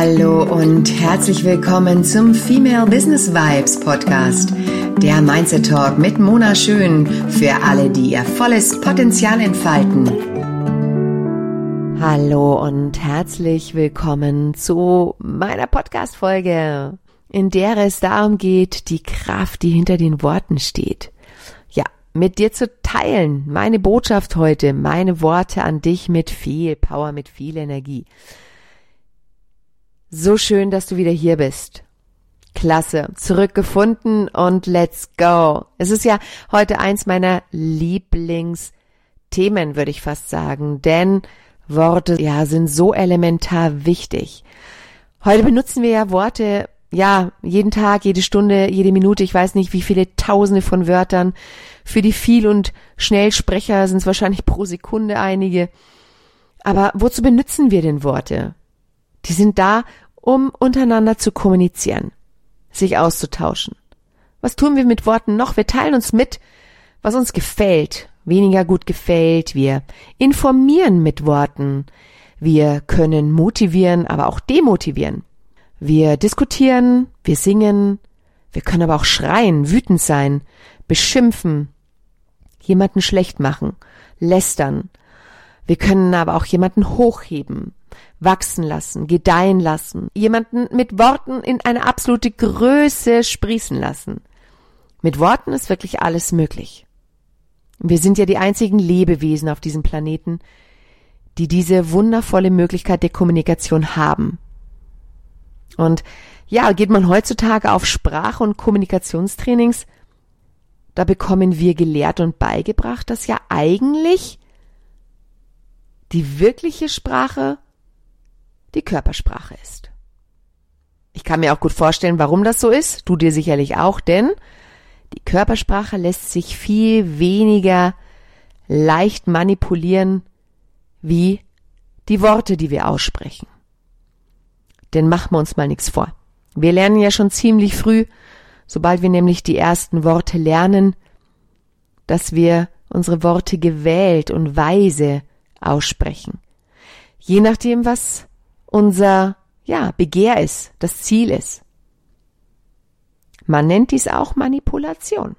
Hallo und herzlich willkommen zum Female Business Vibes Podcast, der Mindset Talk mit Mona Schön für alle, die ihr volles Potenzial entfalten. Hallo und herzlich willkommen zu meiner Podcast Folge, in der es darum geht, die Kraft, die hinter den Worten steht. Ja, mit dir zu teilen, meine Botschaft heute, meine Worte an dich mit viel Power, mit viel Energie. So schön, dass du wieder hier bist. Klasse, zurückgefunden und let's go. Es ist ja heute eins meiner Lieblingsthemen, würde ich fast sagen, denn Worte, ja, sind so elementar wichtig. Heute benutzen wir ja Worte, ja, jeden Tag, jede Stunde, jede Minute, ich weiß nicht, wie viele Tausende von Wörtern. Für die Viel- und Schnellsprecher sind es wahrscheinlich pro Sekunde einige. Aber wozu benutzen wir denn Worte? Die sind da, um untereinander zu kommunizieren, sich auszutauschen. Was tun wir mit Worten noch? Wir teilen uns mit, was uns gefällt, weniger gut gefällt. Wir informieren mit Worten. Wir können motivieren, aber auch demotivieren. Wir diskutieren, wir singen, wir können aber auch schreien, wütend sein, beschimpfen, jemanden schlecht machen, lästern. Wir können aber auch jemanden hochheben, wachsen lassen, gedeihen lassen, jemanden mit Worten in eine absolute Größe sprießen lassen. Mit Worten ist wirklich alles möglich. Wir sind ja die einzigen Lebewesen auf diesem Planeten, die diese wundervolle Möglichkeit der Kommunikation haben. Und ja, geht man heutzutage auf Sprach- und Kommunikationstrainings, da bekommen wir gelehrt und beigebracht, dass ja eigentlich die wirkliche Sprache die Körpersprache ist. Ich kann mir auch gut vorstellen, warum das so ist, du dir sicherlich auch, denn die Körpersprache lässt sich viel weniger leicht manipulieren wie die Worte, die wir aussprechen. Denn machen wir uns mal nichts vor. Wir lernen ja schon ziemlich früh, sobald wir nämlich die ersten Worte lernen, dass wir unsere Worte gewählt und weise aussprechen. Je nachdem, was unser, ja, Begehr ist, das Ziel ist. Man nennt dies auch Manipulation.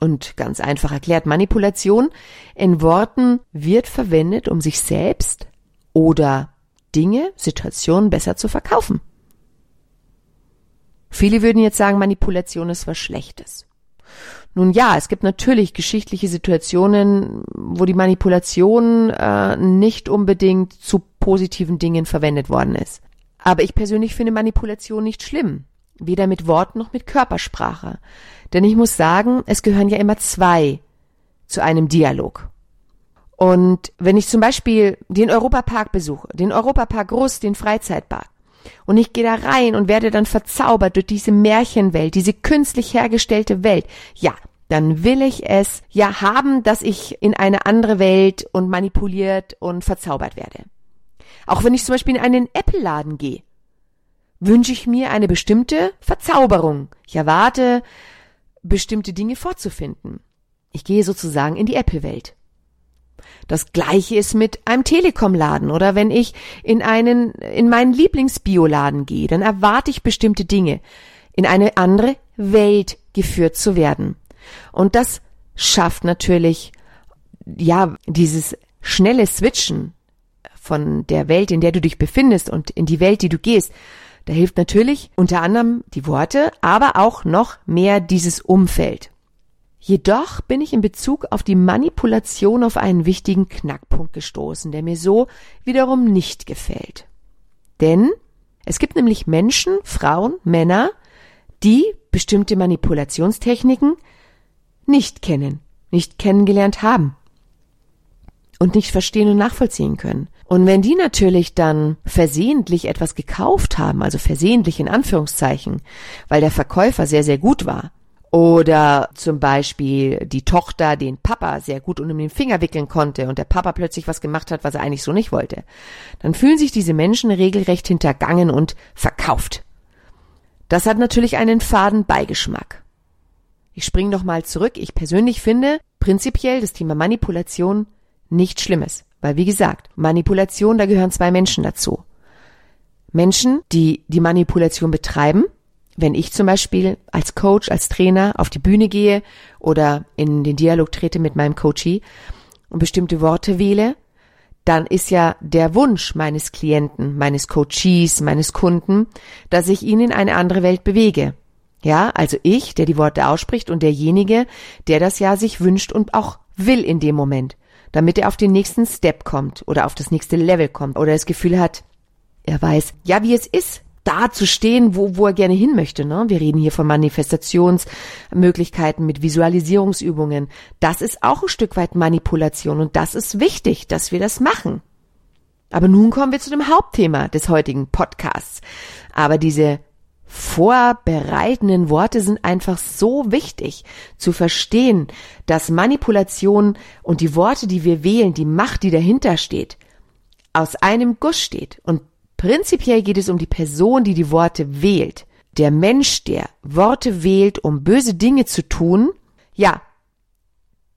Und ganz einfach erklärt, Manipulation in Worten wird verwendet, um sich selbst oder Dinge, Situationen besser zu verkaufen. Viele würden jetzt sagen, Manipulation ist was Schlechtes. Nun ja, es gibt natürlich geschichtliche Situationen, wo die Manipulation äh, nicht unbedingt zu positiven Dingen verwendet worden ist. Aber ich persönlich finde Manipulation nicht schlimm, weder mit Worten noch mit Körpersprache. Denn ich muss sagen, es gehören ja immer zwei zu einem Dialog. Und wenn ich zum Beispiel den Europapark besuche, den Europapark Groß, den Freizeitpark, und ich gehe da rein und werde dann verzaubert durch diese Märchenwelt, diese künstlich hergestellte Welt. Ja, dann will ich es ja haben, dass ich in eine andere Welt und manipuliert und verzaubert werde. Auch wenn ich zum Beispiel in einen Apple-Laden gehe, wünsche ich mir eine bestimmte Verzauberung. Ich erwarte, bestimmte Dinge vorzufinden. Ich gehe sozusagen in die Apple-Welt. Das gleiche ist mit einem Telekom-Laden oder wenn ich in einen, in meinen Lieblingsbioladen gehe, dann erwarte ich bestimmte Dinge, in eine andere Welt geführt zu werden. Und das schafft natürlich, ja, dieses schnelle Switchen von der Welt, in der du dich befindest und in die Welt, die du gehst. Da hilft natürlich unter anderem die Worte, aber auch noch mehr dieses Umfeld. Jedoch bin ich in Bezug auf die Manipulation auf einen wichtigen Knackpunkt gestoßen, der mir so wiederum nicht gefällt. Denn es gibt nämlich Menschen, Frauen, Männer, die bestimmte Manipulationstechniken nicht kennen, nicht kennengelernt haben und nicht verstehen und nachvollziehen können. Und wenn die natürlich dann versehentlich etwas gekauft haben, also versehentlich in Anführungszeichen, weil der Verkäufer sehr, sehr gut war, oder zum Beispiel die Tochter den Papa sehr gut um den Finger wickeln konnte und der Papa plötzlich was gemacht hat, was er eigentlich so nicht wollte. Dann fühlen sich diese Menschen regelrecht hintergangen und verkauft. Das hat natürlich einen faden Beigeschmack. Ich spring noch mal zurück. Ich persönlich finde prinzipiell das Thema Manipulation nicht Schlimmes. Weil wie gesagt, Manipulation, da gehören zwei Menschen dazu. Menschen, die die Manipulation betreiben, wenn ich zum Beispiel als Coach, als Trainer auf die Bühne gehe oder in den Dialog trete mit meinem Coachee und bestimmte Worte wähle, dann ist ja der Wunsch meines Klienten, meines Coaches, meines Kunden, dass ich ihn in eine andere Welt bewege. Ja, also ich, der die Worte ausspricht und derjenige, der das ja sich wünscht und auch will in dem Moment, damit er auf den nächsten Step kommt oder auf das nächste Level kommt oder das Gefühl hat, er weiß, ja, wie es ist, da zu stehen, wo, wo er gerne hin möchte. Ne? Wir reden hier von Manifestationsmöglichkeiten mit Visualisierungsübungen. Das ist auch ein Stück weit Manipulation und das ist wichtig, dass wir das machen. Aber nun kommen wir zu dem Hauptthema des heutigen Podcasts. Aber diese vorbereitenden Worte sind einfach so wichtig zu verstehen, dass Manipulation und die Worte, die wir wählen, die Macht, die dahinter steht, aus einem Guss steht und Prinzipiell geht es um die Person, die die Worte wählt. Der Mensch, der Worte wählt, um böse Dinge zu tun, ja,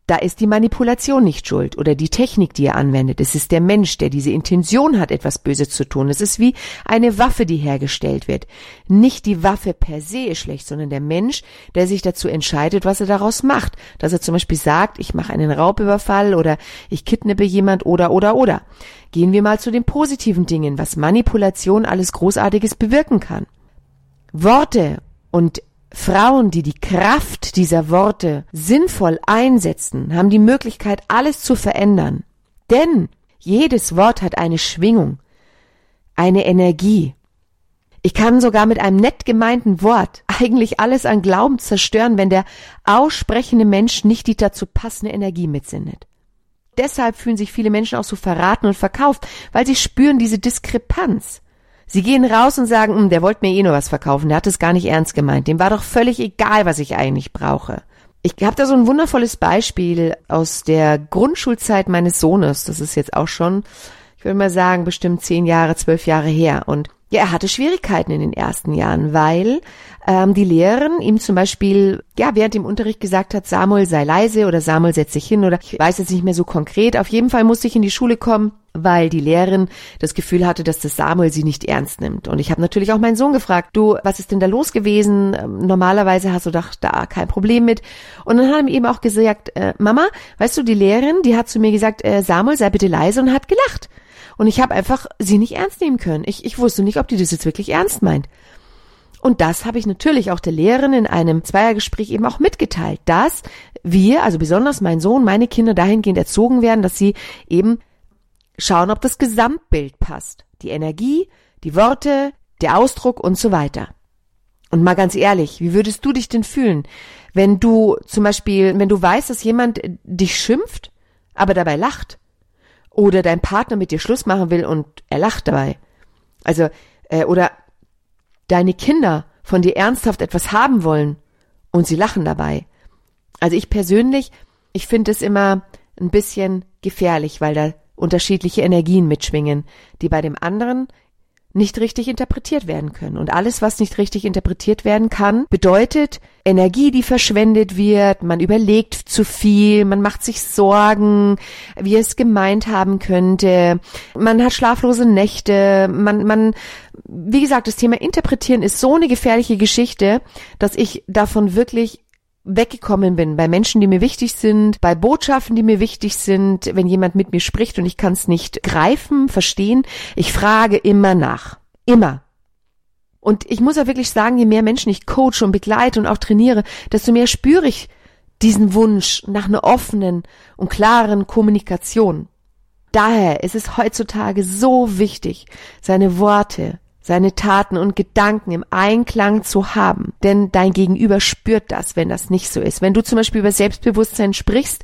da ist die Manipulation nicht schuld oder die Technik, die er anwendet. Es ist der Mensch, der diese Intention hat, etwas Böses zu tun. Es ist wie eine Waffe, die hergestellt wird. Nicht die Waffe per se ist schlecht, sondern der Mensch, der sich dazu entscheidet, was er daraus macht. Dass er zum Beispiel sagt, ich mache einen Raubüberfall oder ich kidnappe jemand oder oder oder. Gehen wir mal zu den positiven Dingen, was Manipulation alles Großartiges bewirken kann. Worte und Frauen, die die Kraft dieser Worte sinnvoll einsetzen, haben die Möglichkeit, alles zu verändern. Denn jedes Wort hat eine Schwingung, eine Energie. Ich kann sogar mit einem nett gemeinten Wort eigentlich alles an Glauben zerstören, wenn der aussprechende Mensch nicht die dazu passende Energie mitsendet. Deshalb fühlen sich viele Menschen auch so verraten und verkauft, weil sie spüren diese Diskrepanz. Sie gehen raus und sagen, hm, der wollte mir eh nur was verkaufen, der hat es gar nicht ernst gemeint, dem war doch völlig egal, was ich eigentlich brauche. Ich habe da so ein wundervolles Beispiel aus der Grundschulzeit meines Sohnes. Das ist jetzt auch schon, ich würde mal sagen, bestimmt zehn Jahre, zwölf Jahre her. Und ja, er hatte Schwierigkeiten in den ersten Jahren, weil ähm, die Lehrerin ihm zum Beispiel, ja, während dem Unterricht gesagt hat, Samuel sei leise oder Samuel setz dich hin oder ich weiß jetzt nicht mehr so konkret. Auf jeden Fall musste ich in die Schule kommen weil die Lehrerin das Gefühl hatte, dass das Samuel sie nicht ernst nimmt. Und ich habe natürlich auch meinen Sohn gefragt, du, was ist denn da los gewesen? Ähm, normalerweise hast du doch da kein Problem mit. Und dann hat er mir eben auch gesagt, äh, Mama, weißt du, die Lehrerin, die hat zu mir gesagt, äh, Samuel, sei bitte leise und hat gelacht. Und ich habe einfach sie nicht ernst nehmen können. Ich, ich wusste nicht, ob die das jetzt wirklich ernst meint. Und das habe ich natürlich auch der Lehrerin in einem Zweiergespräch eben auch mitgeteilt, dass wir, also besonders mein Sohn, meine Kinder dahingehend erzogen werden, dass sie eben schauen, ob das Gesamtbild passt. Die Energie, die Worte, der Ausdruck und so weiter. Und mal ganz ehrlich, wie würdest du dich denn fühlen, wenn du zum Beispiel, wenn du weißt, dass jemand dich schimpft, aber dabei lacht? Oder dein Partner mit dir Schluss machen will und er lacht dabei? Also, äh, oder deine Kinder von dir ernsthaft etwas haben wollen und sie lachen dabei. Also ich persönlich, ich finde es immer ein bisschen gefährlich, weil da unterschiedliche Energien mitschwingen, die bei dem anderen nicht richtig interpretiert werden können. Und alles, was nicht richtig interpretiert werden kann, bedeutet Energie, die verschwendet wird, man überlegt zu viel, man macht sich Sorgen, wie es gemeint haben könnte, man hat schlaflose Nächte, man, man, wie gesagt, das Thema Interpretieren ist so eine gefährliche Geschichte, dass ich davon wirklich weggekommen bin, bei Menschen, die mir wichtig sind, bei Botschaften, die mir wichtig sind, wenn jemand mit mir spricht und ich kann es nicht greifen, verstehen, ich frage immer nach. Immer. Und ich muss ja wirklich sagen, je mehr Menschen ich coache und begleite und auch trainiere, desto mehr spüre ich diesen Wunsch nach einer offenen und klaren Kommunikation. Daher ist es heutzutage so wichtig, seine Worte, seine Taten und Gedanken im Einklang zu haben. Denn dein Gegenüber spürt das, wenn das nicht so ist. Wenn du zum Beispiel über Selbstbewusstsein sprichst,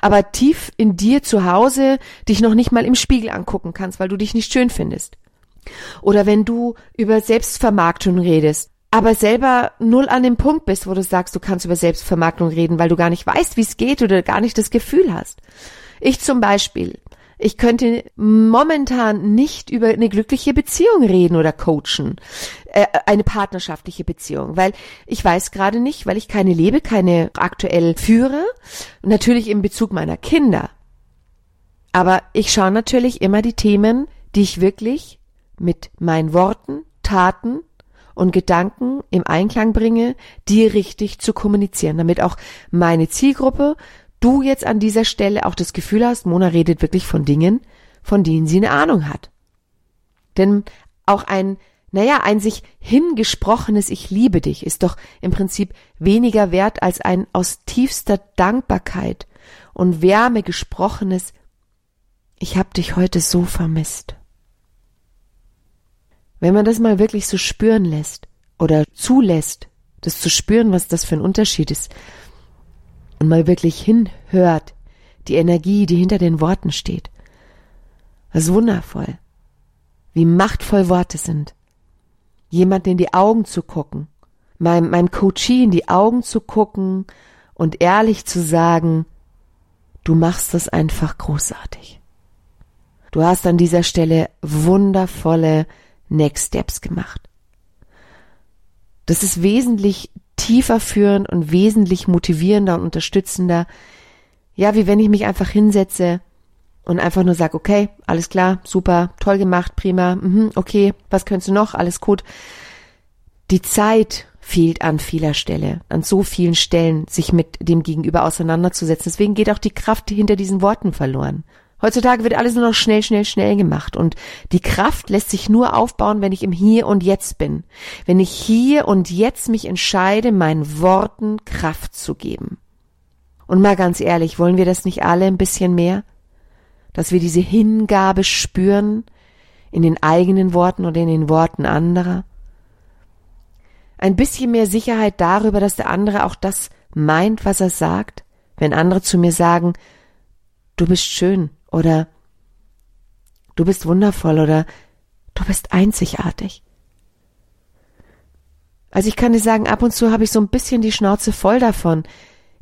aber tief in dir zu Hause dich noch nicht mal im Spiegel angucken kannst, weil du dich nicht schön findest. Oder wenn du über Selbstvermarktung redest, aber selber null an dem Punkt bist, wo du sagst, du kannst über Selbstvermarktung reden, weil du gar nicht weißt, wie es geht oder gar nicht das Gefühl hast. Ich zum Beispiel ich könnte momentan nicht über eine glückliche Beziehung reden oder coachen, äh, eine partnerschaftliche Beziehung, weil ich weiß gerade nicht, weil ich keine lebe, keine aktuell führe, natürlich im Bezug meiner Kinder. Aber ich schaue natürlich immer die Themen, die ich wirklich mit meinen Worten, Taten und Gedanken im Einklang bringe, die richtig zu kommunizieren, damit auch meine Zielgruppe, du jetzt an dieser Stelle auch das Gefühl hast, Mona redet wirklich von Dingen, von denen sie eine Ahnung hat. Denn auch ein, naja, ein sich hingesprochenes Ich liebe dich ist doch im Prinzip weniger wert als ein aus tiefster Dankbarkeit und Wärme gesprochenes Ich hab dich heute so vermisst. Wenn man das mal wirklich so spüren lässt oder zulässt, das zu spüren, was das für ein Unterschied ist, und mal wirklich hinhört, die Energie, die hinter den Worten steht. Das ist wundervoll. Wie machtvoll Worte sind. Jemand in die Augen zu gucken, meinem, meinem Coachie in die Augen zu gucken und ehrlich zu sagen, du machst das einfach großartig. Du hast an dieser Stelle wundervolle Next Steps gemacht. Das ist wesentlich tiefer führend und wesentlich motivierender und unterstützender. Ja, wie wenn ich mich einfach hinsetze und einfach nur sage, okay, alles klar, super, toll gemacht, prima, mhm, okay, was könntest du noch, alles gut. Die Zeit fehlt an vieler Stelle, an so vielen Stellen, sich mit dem Gegenüber auseinanderzusetzen. Deswegen geht auch die Kraft hinter diesen Worten verloren. Heutzutage wird alles nur noch schnell, schnell, schnell gemacht und die Kraft lässt sich nur aufbauen, wenn ich im Hier und Jetzt bin. Wenn ich hier und jetzt mich entscheide, meinen Worten Kraft zu geben. Und mal ganz ehrlich, wollen wir das nicht alle ein bisschen mehr? Dass wir diese Hingabe spüren in den eigenen Worten oder in den Worten anderer? Ein bisschen mehr Sicherheit darüber, dass der andere auch das meint, was er sagt? Wenn andere zu mir sagen, du bist schön, oder du bist wundervoll oder du bist einzigartig. Also ich kann dir sagen, ab und zu habe ich so ein bisschen die Schnauze voll davon,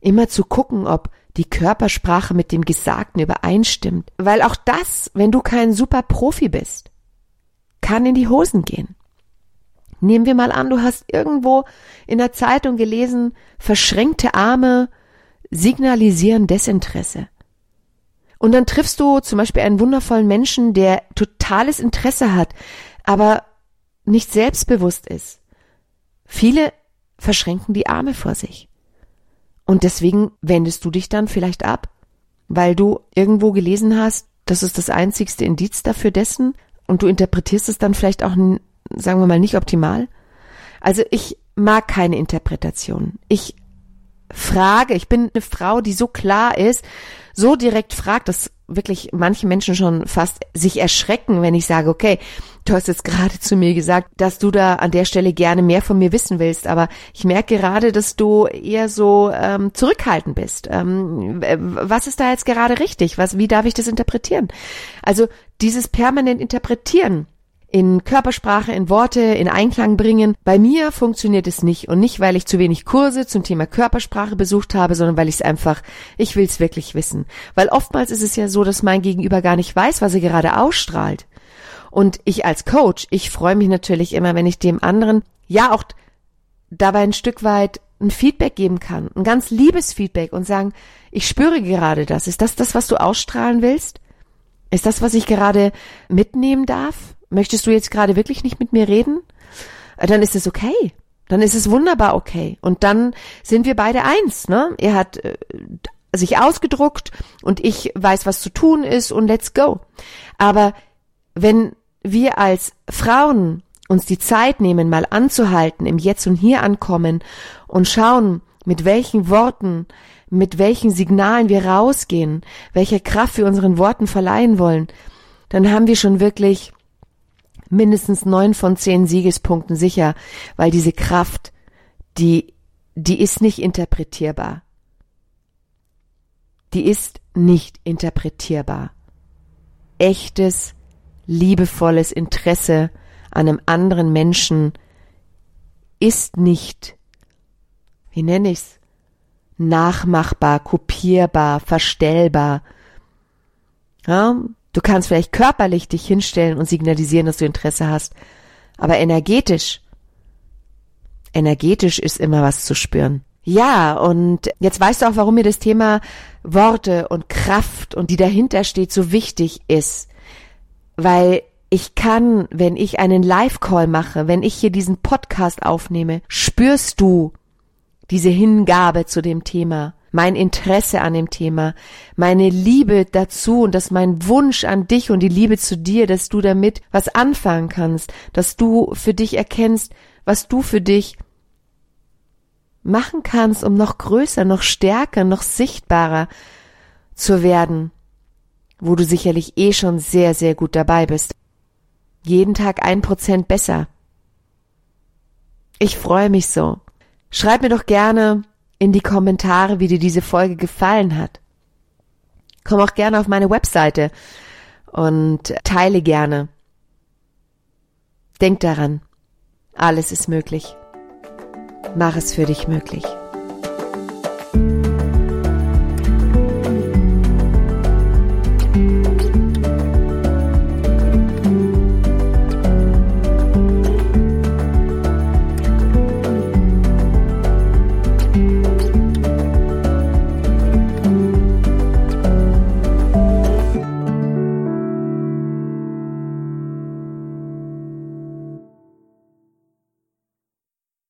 immer zu gucken, ob die Körpersprache mit dem Gesagten übereinstimmt. Weil auch das, wenn du kein super Profi bist, kann in die Hosen gehen. Nehmen wir mal an, du hast irgendwo in der Zeitung gelesen, verschränkte Arme signalisieren Desinteresse. Und dann triffst du zum Beispiel einen wundervollen Menschen, der totales Interesse hat, aber nicht selbstbewusst ist. Viele verschränken die Arme vor sich. Und deswegen wendest du dich dann vielleicht ab, weil du irgendwo gelesen hast, das ist das einzigste Indiz dafür dessen und du interpretierst es dann vielleicht auch, sagen wir mal, nicht optimal. Also ich mag keine Interpretation. Ich frage, ich bin eine Frau, die so klar ist, so direkt fragt, dass wirklich manche Menschen schon fast sich erschrecken, wenn ich sage, okay, du hast jetzt gerade zu mir gesagt, dass du da an der Stelle gerne mehr von mir wissen willst, aber ich merke gerade, dass du eher so ähm, zurückhaltend bist. Ähm, was ist da jetzt gerade richtig? Was, wie darf ich das interpretieren? Also dieses permanent Interpretieren in Körpersprache, in Worte, in Einklang bringen. Bei mir funktioniert es nicht und nicht, weil ich zu wenig Kurse zum Thema Körpersprache besucht habe, sondern weil ich es einfach, ich will es wirklich wissen. Weil oftmals ist es ja so, dass mein Gegenüber gar nicht weiß, was er gerade ausstrahlt. Und ich als Coach, ich freue mich natürlich immer, wenn ich dem anderen ja auch dabei ein Stück weit ein Feedback geben kann, ein ganz liebes Feedback und sagen, ich spüre gerade das. Ist das das, was du ausstrahlen willst? Ist das, was ich gerade mitnehmen darf? Möchtest du jetzt gerade wirklich nicht mit mir reden? Äh, dann ist es okay. Dann ist es wunderbar okay. Und dann sind wir beide eins, ne? Er hat äh, sich ausgedruckt und ich weiß, was zu tun ist und let's go. Aber wenn wir als Frauen uns die Zeit nehmen, mal anzuhalten, im Jetzt und Hier ankommen und schauen, mit welchen Worten, mit welchen Signalen wir rausgehen, welche Kraft wir unseren Worten verleihen wollen, dann haben wir schon wirklich mindestens neun von zehn Siegespunkten sicher, weil diese Kraft, die, die ist nicht interpretierbar. Die ist nicht interpretierbar. Echtes, liebevolles Interesse an einem anderen Menschen ist nicht, wie nenne ich's, nachmachbar, kopierbar, verstellbar. Ja, Du kannst vielleicht körperlich dich hinstellen und signalisieren, dass du Interesse hast, aber energetisch, energetisch ist immer was zu spüren. Ja, und jetzt weißt du auch, warum mir das Thema Worte und Kraft und die dahinter steht so wichtig ist. Weil Ich kann, wenn ich einen Live-Call mache, wenn ich hier diesen Podcast aufnehme, spürst du diese Hingabe zu dem Thema, mein Interesse an dem Thema, meine Liebe dazu und das mein Wunsch an dich und die Liebe zu dir, dass du damit was anfangen kannst, dass du für dich erkennst, was du für dich machen kannst, um noch größer, noch stärker, noch sichtbarer zu werden, wo du sicherlich eh schon sehr, sehr gut dabei bist. Jeden Tag ein Prozent besser. Ich freue mich so. Schreib mir doch gerne in die Kommentare, wie dir diese Folge gefallen hat. Komm auch gerne auf meine Webseite und teile gerne. Denk daran, alles ist möglich. Mach es für dich möglich.